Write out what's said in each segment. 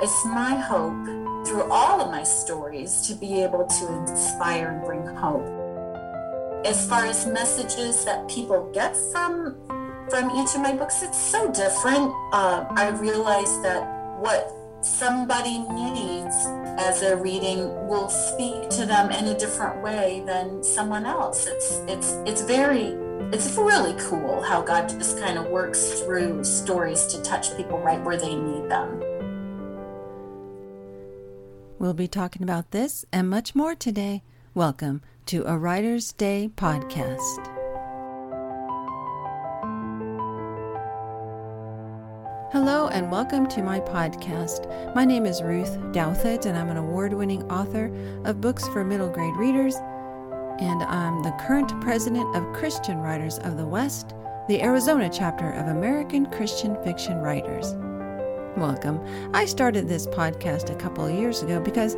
it's my hope through all of my stories to be able to inspire and bring hope. As far as messages that people get from from each of my books, it's so different. Uh, I realize that what somebody needs as they're reading will speak to them in a different way than someone else. It's it's it's very it's really cool how God just kind of works through stories to touch people right where they need them. We'll be talking about this and much more today. Welcome to a Writer's Day podcast. Hello and welcome to my podcast. My name is Ruth Douthit, and I'm an award winning author of books for middle grade readers. And I'm the current president of Christian Writers of the West, the Arizona chapter of American Christian Fiction Writers. Welcome. I started this podcast a couple of years ago because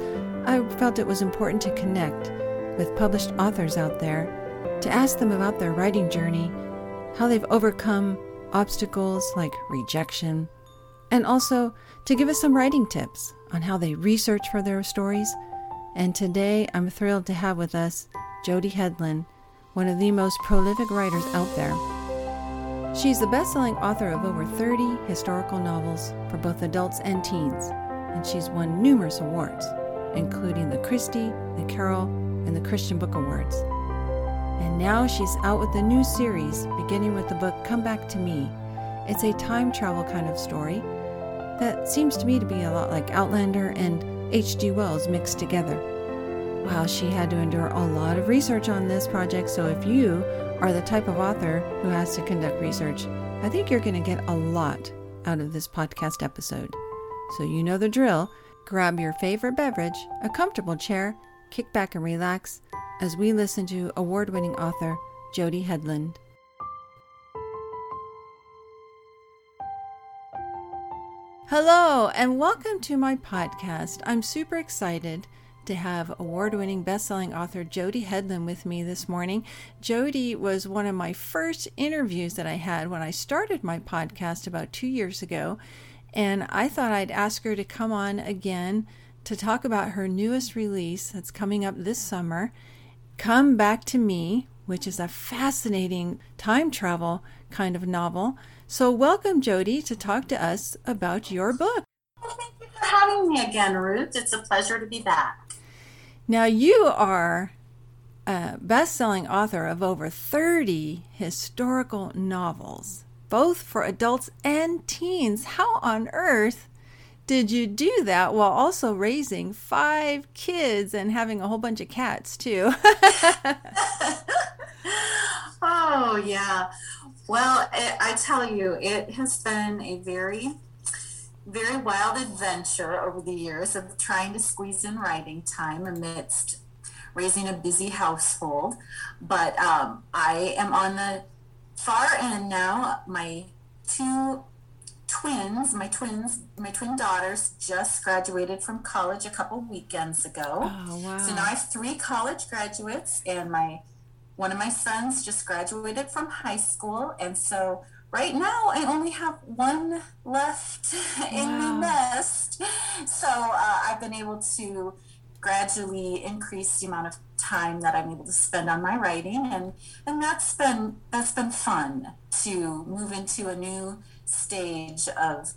I felt it was important to connect with published authors out there, to ask them about their writing journey, how they've overcome obstacles like rejection, and also to give us some writing tips on how they research for their stories. And today I'm thrilled to have with us Jody Hedlund, one of the most prolific writers out there. She's the best selling author of over 30 historical novels for both adults and teens, and she's won numerous awards, including the Christy, the Carol, and the Christian Book Awards. And now she's out with a new series, beginning with the book Come Back to Me. It's a time travel kind of story that seems to me to be a lot like Outlander and H.G. Wells mixed together. Wow, she had to endure a lot of research on this project, so if you are the type of author who has to conduct research, I think you're going to get a lot out of this podcast episode. So you know the drill. Grab your favorite beverage, a comfortable chair, kick back and relax as we listen to award winning author Jody Hedlund. Hello, and welcome to my podcast. I'm super excited to have award winning best-selling author Jody Hedlund with me this morning. Jody was one of my first interviews that I had when I started my podcast about two years ago. And I thought I'd ask her to come on again to talk about her newest release that's coming up this summer, Come Back to Me, which is a fascinating time travel kind of novel. So, welcome, Jody, to talk to us about your book. Thank you for having me again, Ruth. It's a pleasure to be back. Now, you are a best selling author of over 30 historical novels, both for adults and teens. How on earth did you do that while also raising five kids and having a whole bunch of cats, too? oh, yeah. Well, I tell you, it has been a very very wild adventure over the years of trying to squeeze in writing time amidst raising a busy household. But um, I am on the far end now. My two twins, my twins, my twin daughters just graduated from college a couple weekends ago. Oh, wow. So now I have three college graduates, and my one of my sons just graduated from high school, and so right now I only have one left in wow. the nest. So uh, I've been able to gradually increase the amount of time that I'm able to spend on my writing and and that's been that's been fun to move into a new stage of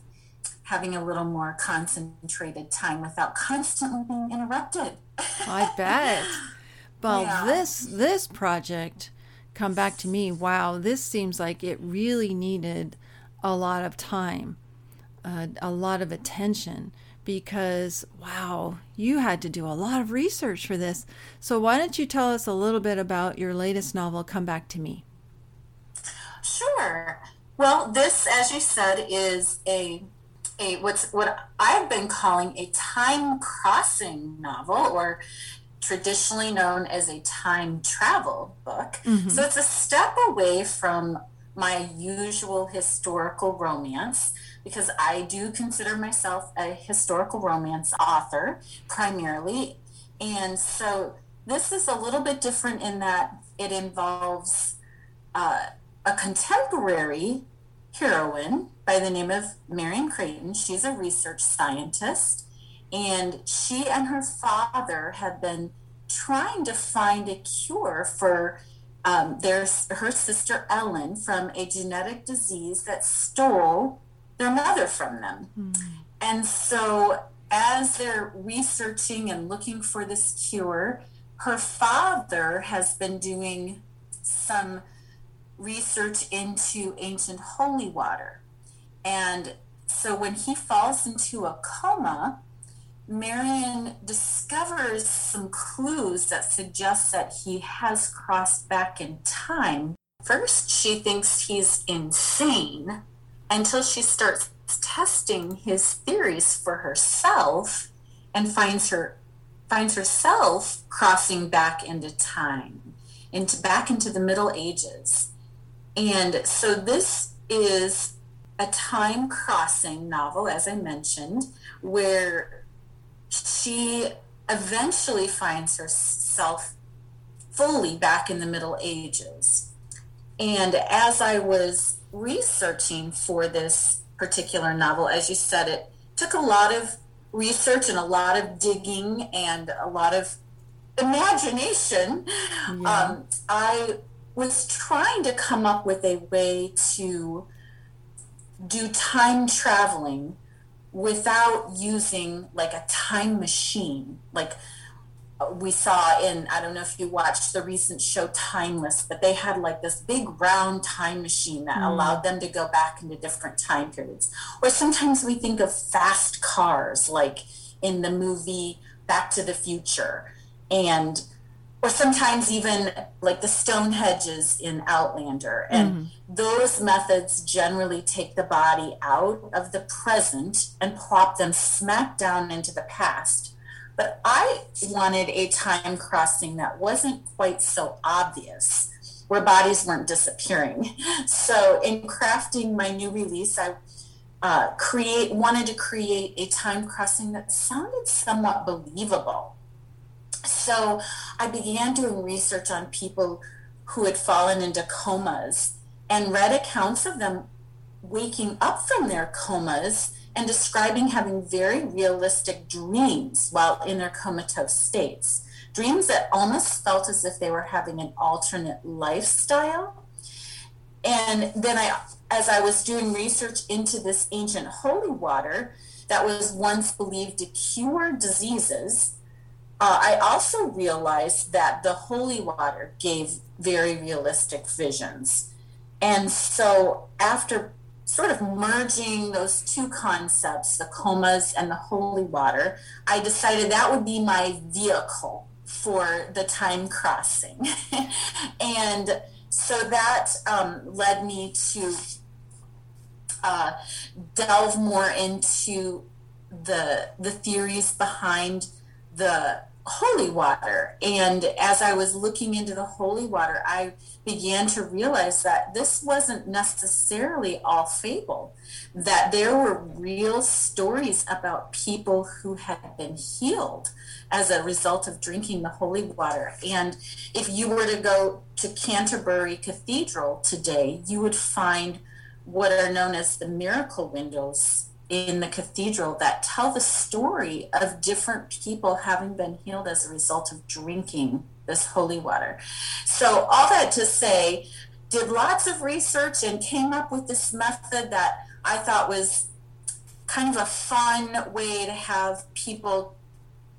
having a little more concentrated time without constantly being interrupted. I bet. Well, yeah. this this project come back to me, wow, this seems like it really needed a lot of time, uh, a lot of attention, because wow, you had to do a lot of research for this. So, why don't you tell us a little bit about your latest novel, Come Back to Me? Sure. Well, this, as you said, is a a what's what I've been calling a time crossing novel, or traditionally known as a time travel book. Mm-hmm. So it's a step away from my usual historical romance because I do consider myself a historical romance author primarily. And so this is a little bit different in that it involves uh, a contemporary heroine by the name of Marion Creighton. She's a research scientist, and she and her father have been trying to find a cure for um, there's her sister Ellen from a genetic disease that stole their mother from them. Mm. And so, as they're researching and looking for this cure, her father has been doing some research into ancient holy water. And so, when he falls into a coma, Marion discovers some clues that suggest that he has crossed back in time. First, she thinks he's insane until she starts testing his theories for herself and finds her finds herself crossing back into time, into back into the Middle Ages. And so this is a time crossing novel, as I mentioned, where she eventually finds herself fully back in the Middle Ages. And as I was researching for this particular novel, as you said, it took a lot of research and a lot of digging and a lot of imagination. Yeah. Um, I was trying to come up with a way to do time traveling without using like a time machine. Like uh, we saw in i don't know if you watched the recent show timeless but they had like this big round time machine that mm. allowed them to go back into different time periods. Or sometimes we think of fast cars like in the movie back to the future. And or sometimes even like the stone hedges in Outlander. And mm-hmm. those methods generally take the body out of the present and plop them smack down into the past. But I wanted a time crossing that wasn't quite so obvious, where bodies weren't disappearing. So in crafting my new release, I uh, create wanted to create a time crossing that sounded somewhat believable so I began doing research on people who had fallen into comas and read accounts of them waking up from their comas and describing having very realistic dreams while in their comatose states. Dreams that almost felt as if they were having an alternate lifestyle. And then I, as I was doing research into this ancient holy water that was once believed to cure diseases, uh, I also realized that the holy water gave very realistic visions. And so after sort of merging those two concepts, the comas and the holy water, I decided that would be my vehicle for the time crossing. and so that um, led me to uh, delve more into the the theories behind the holy water. And as I was looking into the holy water, I began to realize that this wasn't necessarily all fable, that there were real stories about people who had been healed as a result of drinking the holy water. And if you were to go to Canterbury Cathedral today, you would find what are known as the miracle windows in the cathedral that tell the story of different people having been healed as a result of drinking this holy water. So, all that to say, did lots of research and came up with this method that I thought was kind of a fun way to have people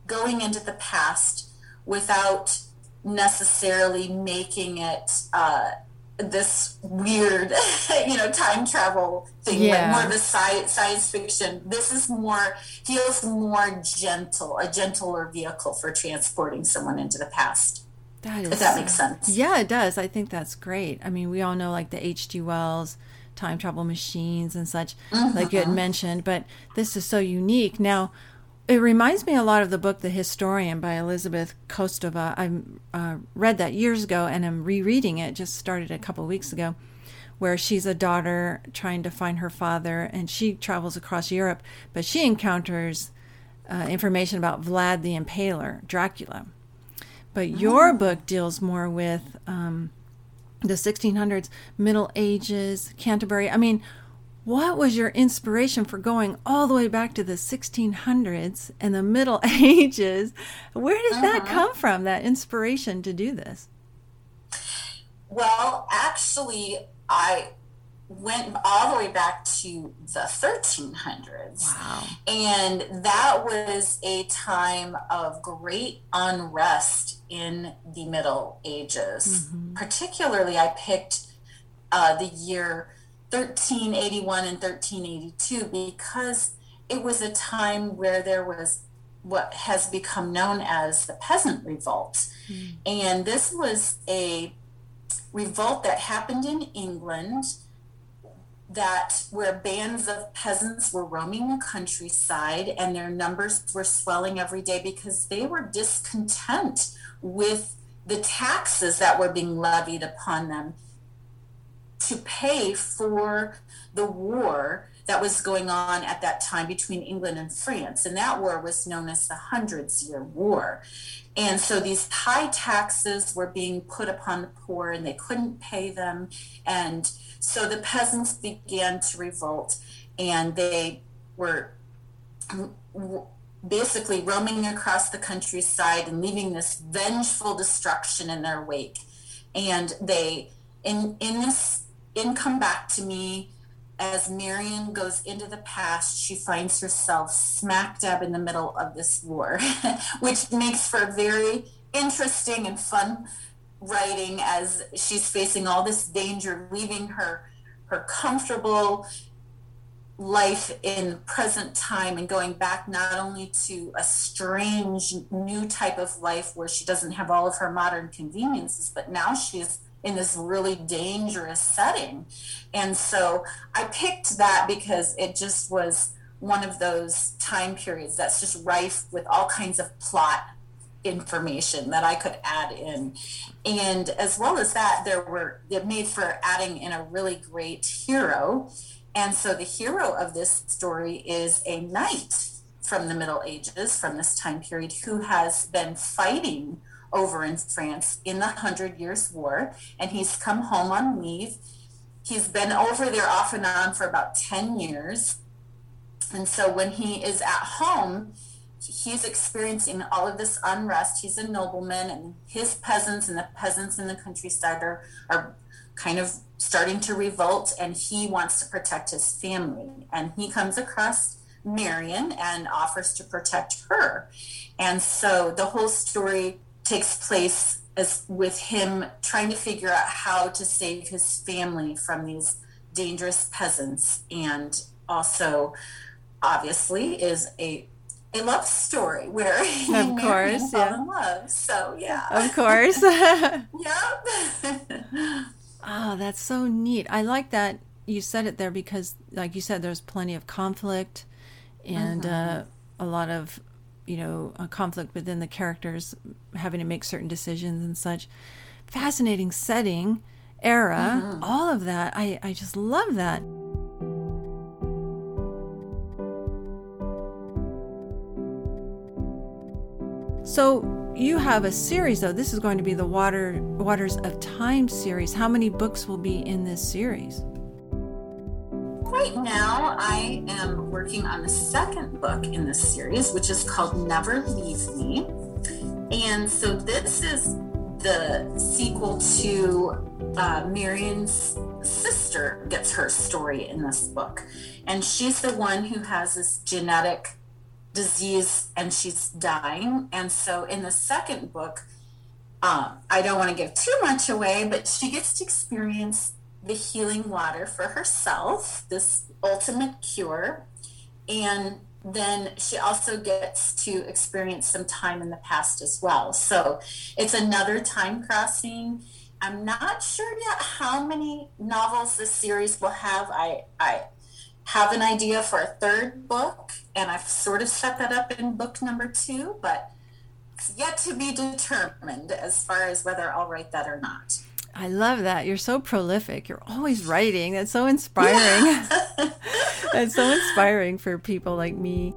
going into the past without necessarily making it uh, this weird, you know, time travel thing, yeah. like more of a science, science fiction. This is more, feels more gentle, a gentler vehicle for transporting someone into the past. That is, if that makes sense. Yeah, it does. I think that's great. I mean, we all know like the H.G. Wells time travel machines and such, mm-hmm. like you had mentioned, but this is so unique. Now, it reminds me a lot of the book The Historian by Elizabeth Kostova. I uh, read that years ago and I'm rereading it, just started a couple weeks ago, where she's a daughter trying to find her father and she travels across Europe, but she encounters uh, information about Vlad the Impaler, Dracula. But your oh. book deals more with um, the 1600s, Middle Ages, Canterbury. I mean, what was your inspiration for going all the way back to the 1600s and the Middle Ages? Where did uh-huh. that come from, that inspiration to do this? Well, actually, I went all the way back to the 1300s. Wow. And that was a time of great unrest in the Middle Ages. Mm-hmm. Particularly, I picked uh, the year 1381 and 1382 because it was a time where there was what has become known as the peasant revolt. Mm. And this was a revolt that happened in England that where bands of peasants were roaming the countryside and their numbers were swelling every day because they were discontent with the taxes that were being levied upon them to pay for the war that was going on at that time between England and France. And that war was known as the Hundreds Year War. And so these high taxes were being put upon the poor and they couldn't pay them. And so the peasants began to revolt and they were basically roaming across the countryside and leaving this vengeful destruction in their wake. And they, in, in this in Come Back to Me, as Marion goes into the past, she finds herself smack dab in the middle of this war, which makes for very interesting and fun writing as she's facing all this danger, leaving her her comfortable life in present time and going back not only to a strange new type of life where she doesn't have all of her modern conveniences, but now she's in this really dangerous setting. And so I picked that because it just was one of those time periods that's just rife with all kinds of plot information that I could add in. And as well as that, there were, it made for adding in a really great hero. And so the hero of this story is a knight from the Middle Ages, from this time period, who has been fighting over in France in the Hundred Years' War, and he's come home on leave. He's been over there off and on for about 10 years. And so when he is at home, he's experiencing all of this unrest. He's a nobleman, and his peasants and the peasants in the countryside are, are kind of starting to revolt, and he wants to protect his family. And he comes across Marion and offers to protect her. And so the whole story takes place as with him trying to figure out how to save his family from these dangerous peasants. And also obviously is a a love story where of course yeah. in love. So yeah. Of course. Yep oh that's so neat. I like that you said it there because like you said there's plenty of conflict and mm-hmm. uh, a lot of you know, a conflict within the characters having to make certain decisions and such. Fascinating setting, era, mm-hmm. all of that. I, I just love that. So you have a series though. This is going to be the Water Waters of Time series. How many books will be in this series? Right now, I am working on the second book in this series, which is called Never Leave Me. And so this is the sequel to uh, Marion's sister gets her story in this book. And she's the one who has this genetic disease and she's dying. And so in the second book, um, I don't want to give too much away, but she gets to experience the healing water for herself, this ultimate cure. And then she also gets to experience some time in the past as well. So it's another time crossing. I'm not sure yet how many novels this series will have. I, I have an idea for a third book, and I've sort of set that up in book number two, but it's yet to be determined as far as whether I'll write that or not. I love that. You're so prolific. You're always writing. That's so inspiring. Yeah. That's so inspiring for people like me.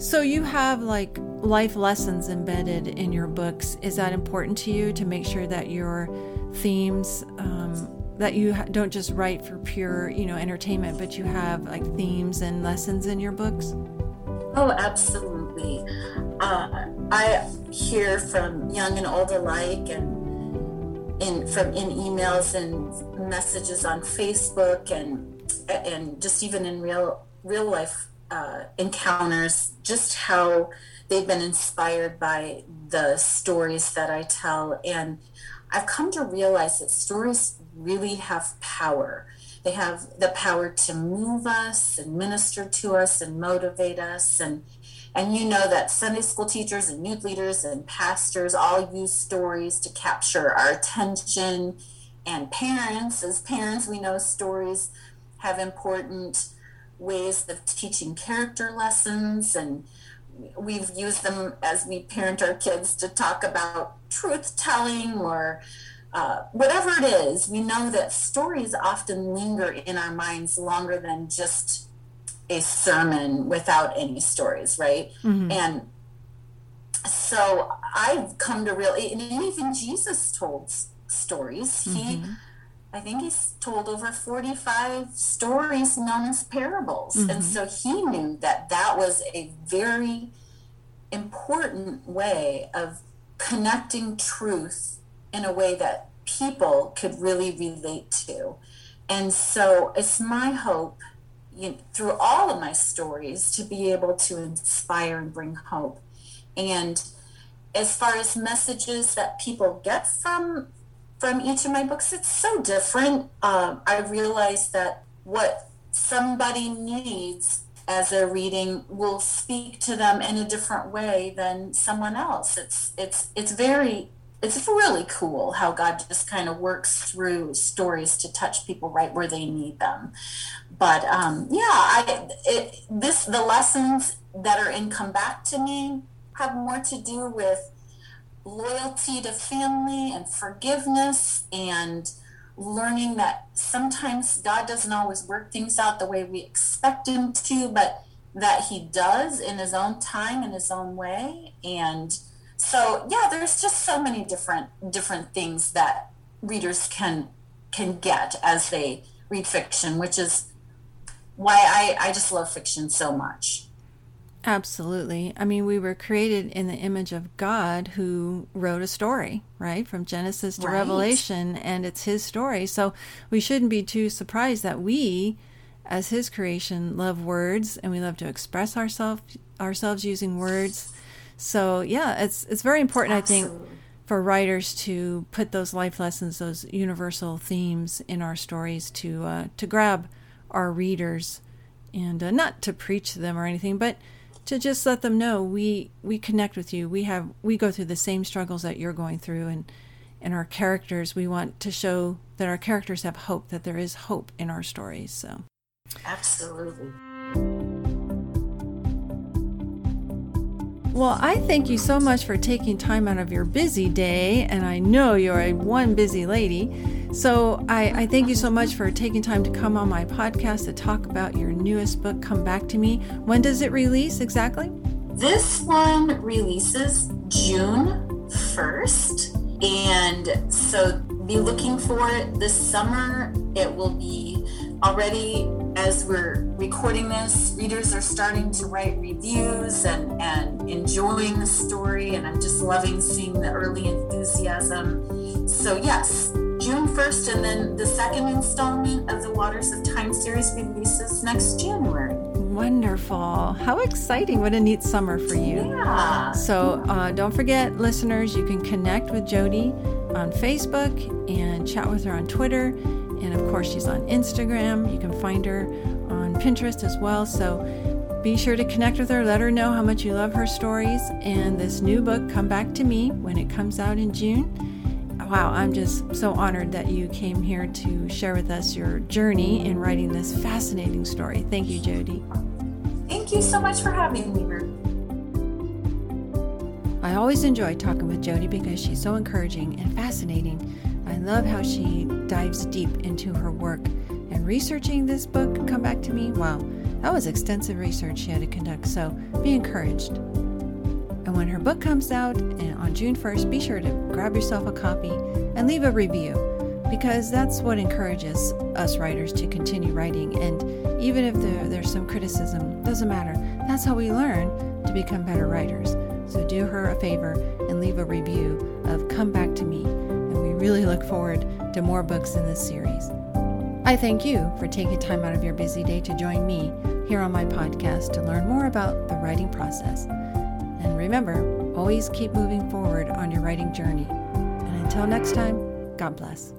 So you have like life lessons embedded in your books. Is that important to you to make sure that you're themes um, that you ha- don't just write for pure, you know, entertainment, but you have like themes and lessons in your books? Oh, absolutely. Uh, I hear from young and old alike, and in from in emails and messages on Facebook, and and just even in real real life uh, encounters, just how they've been inspired by the stories that I tell, and I've come to realize that stories really have power. They have the power to move us and minister to us and motivate us. And, and you know that Sunday school teachers and youth leaders and pastors all use stories to capture our attention. And parents, as parents, we know stories have important ways of teaching character lessons and we've used them as we parent our kids to talk about truth telling or uh, whatever it is, we know that stories often linger in our minds longer than just a sermon without any stories, right? Mm-hmm. And so I've come to really, and even Jesus told stories. Mm-hmm. He, I think he's told over 45 stories known as parables. Mm-hmm. And so he knew that that was a very important way of connecting truth in a way that people could really relate to. And so it's my hope you know, through all of my stories to be able to inspire and bring hope. And as far as messages that people get from from each of my books, it's so different. Um, I realize that what somebody needs as they're reading will speak to them in a different way than someone else. It's it's it's very it's really cool how God just kind of works through stories to touch people right where they need them. But um, yeah, I it, this the lessons that are in Come Back to Me have more to do with loyalty to family and forgiveness and learning that sometimes God doesn't always work things out the way we expect him to, but that he does in his own time in his own way and so yeah there's just so many different different things that readers can can get as they read fiction which is why i i just love fiction so much. Absolutely. I mean we were created in the image of god who wrote a story right from genesis to right. revelation and it's his story. So we shouldn't be too surprised that we as his creation love words and we love to express ourselves ourselves using words so yeah, it's it's very important, Absolutely. I think, for writers to put those life lessons, those universal themes in our stories to uh, to grab our readers, and uh, not to preach to them or anything, but to just let them know we we connect with you. We have we go through the same struggles that you're going through, and and our characters. We want to show that our characters have hope, that there is hope in our stories. So, absolutely. Well, I thank you so much for taking time out of your busy day, and I know you're a one busy lady. So I, I, thank you so much for taking time to come on my podcast to talk about your newest book, Come Back to Me. When does it release exactly? This one releases June 1st. And so be looking for it this summer. It will be already as we're recording this, readers are starting to write reviews and, and enjoying the story, and I'm just loving seeing the early enthusiasm. So, yes, June 1st, and then the second installment of the Waters of Time series releases next January. Wonderful. How exciting. What a neat summer for you. Yeah. So, uh, don't forget, listeners, you can connect with Jody on Facebook and chat with her on Twitter and of course, she's on Instagram. You can find her on Pinterest as well. So be sure to connect with her, let her know how much you love her stories. And this new book, Come Back to Me, when it comes out in June. Wow, I'm just so honored that you came here to share with us your journey in writing this fascinating story. Thank you, Jody. Thank you so much for having me, Ruth. I always enjoy talking with Jody because she's so encouraging and fascinating I love how she dives deep into her work. And researching this book, Come Back to Me, wow, that was extensive research she had to conduct, so be encouraged. And when her book comes out eh, on June 1st, be sure to grab yourself a copy and leave a review. because that's what encourages us writers to continue writing. And even if there, there's some criticism, doesn't matter. That's how we learn to become better writers. So do her a favor and leave a review of Come Back to Me. Really look forward to more books in this series. I thank you for taking time out of your busy day to join me here on my podcast to learn more about the writing process. And remember, always keep moving forward on your writing journey. And until next time, God bless.